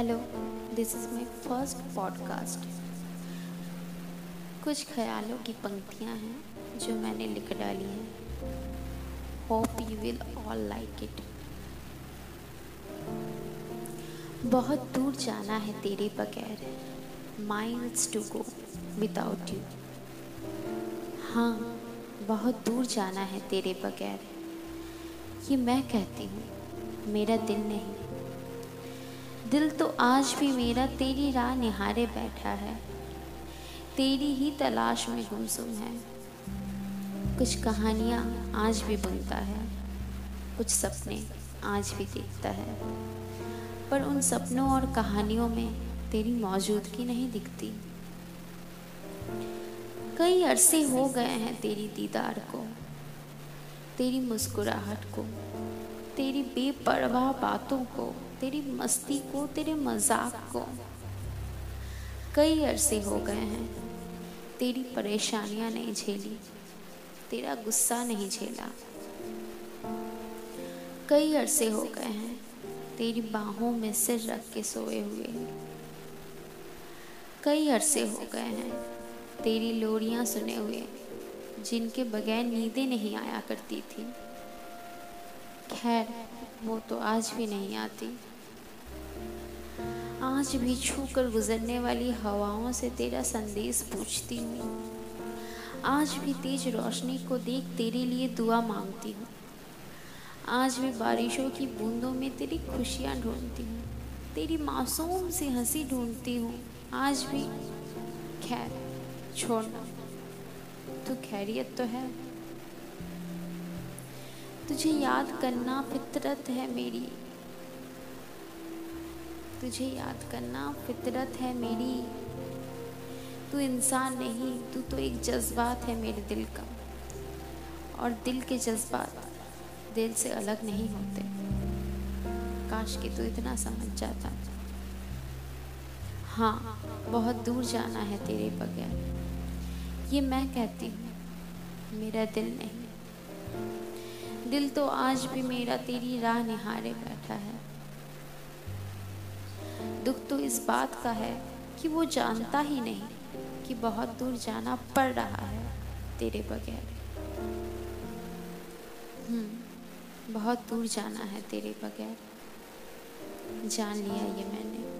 Hello this is my first podcast कुछ ख्यालों की पंक्तियाँ हैं जो मैंने लिख डाली हैं। Hope you will all like it बहुत दूर जाना है तेरे बगैर। Miles to go without you हाँ बहुत दूर जाना है तेरे बगैर। ये मैं कहती हूँ, मेरा दिल नहीं। दिल तो आज भी मेरा तेरी राह निहारे बैठा है। तेरी ही तलाश में गुमसुम है। कुछ कहानियाँ आज भी बुनता है। कुछ सपने आज भी देखता है। पर उन सपनों और कहानियों में तेरी मौजूदगी नहीं दिखती। कई अरसे हो गए हैं तेरी दीदार को, तेरी मुस्कुराहट को। तेरी बेपरवाह बातों को, तेरी मस्ती को, तेरे मज़ाक को। कई अरसे हो गए हैं, तेरी परेशानियाँ नहीं झेली, तेरा गुस्सा नहीं झेला। कई अरसे हो गए हैं, तेरी बाहों में सिर रख के सोए हुए। कई अरसे हो गए हैं, तेरी लोरियाँ सुने हुए, जिनके बगैर नींदें नहीं आया करती थी। खैर, वो तो आज भी नहीं आती। आज भी छू कर गुजरने वाली हवाओं से तेरा संदेश पूछती हूँ। आज भी तेज रोशनी को देख तेरे लिए दुआ मांगती हूँ। आज भी बारिशों की बूंदों में तेरी खुशियाँ ढूंढती हूँ। तेरी मासूम से हँसी ढूंढती हूँ। आज भी, खैर, छोड़ना। तो खैरियत तो है। तुझे याद करना फितरत है मेरी। तुझे याद करना फितरत है मेरी। तू इंसान नहीं, तू तो एक जज्बात है मेरे दिल का। और दिल के जज्बात दिल से अलग नहीं होते। काश कि तू इतना समझ जाता। हाँ बहुत दूर जाना है तेरे बगैर। ये मैं कहती हूँ, मेरा दिल नहीं। दिल तो आज भी मेरा तेरी राह निहारे बैठा है। दुख तो इस बात का है कि वो जानता ही नहीं कि बहुत दूर जाना पड़ रहा है तेरे बगैर। हम्म बहुत दूर जाना है तेरे बगैर। जान लिया ये मैंने।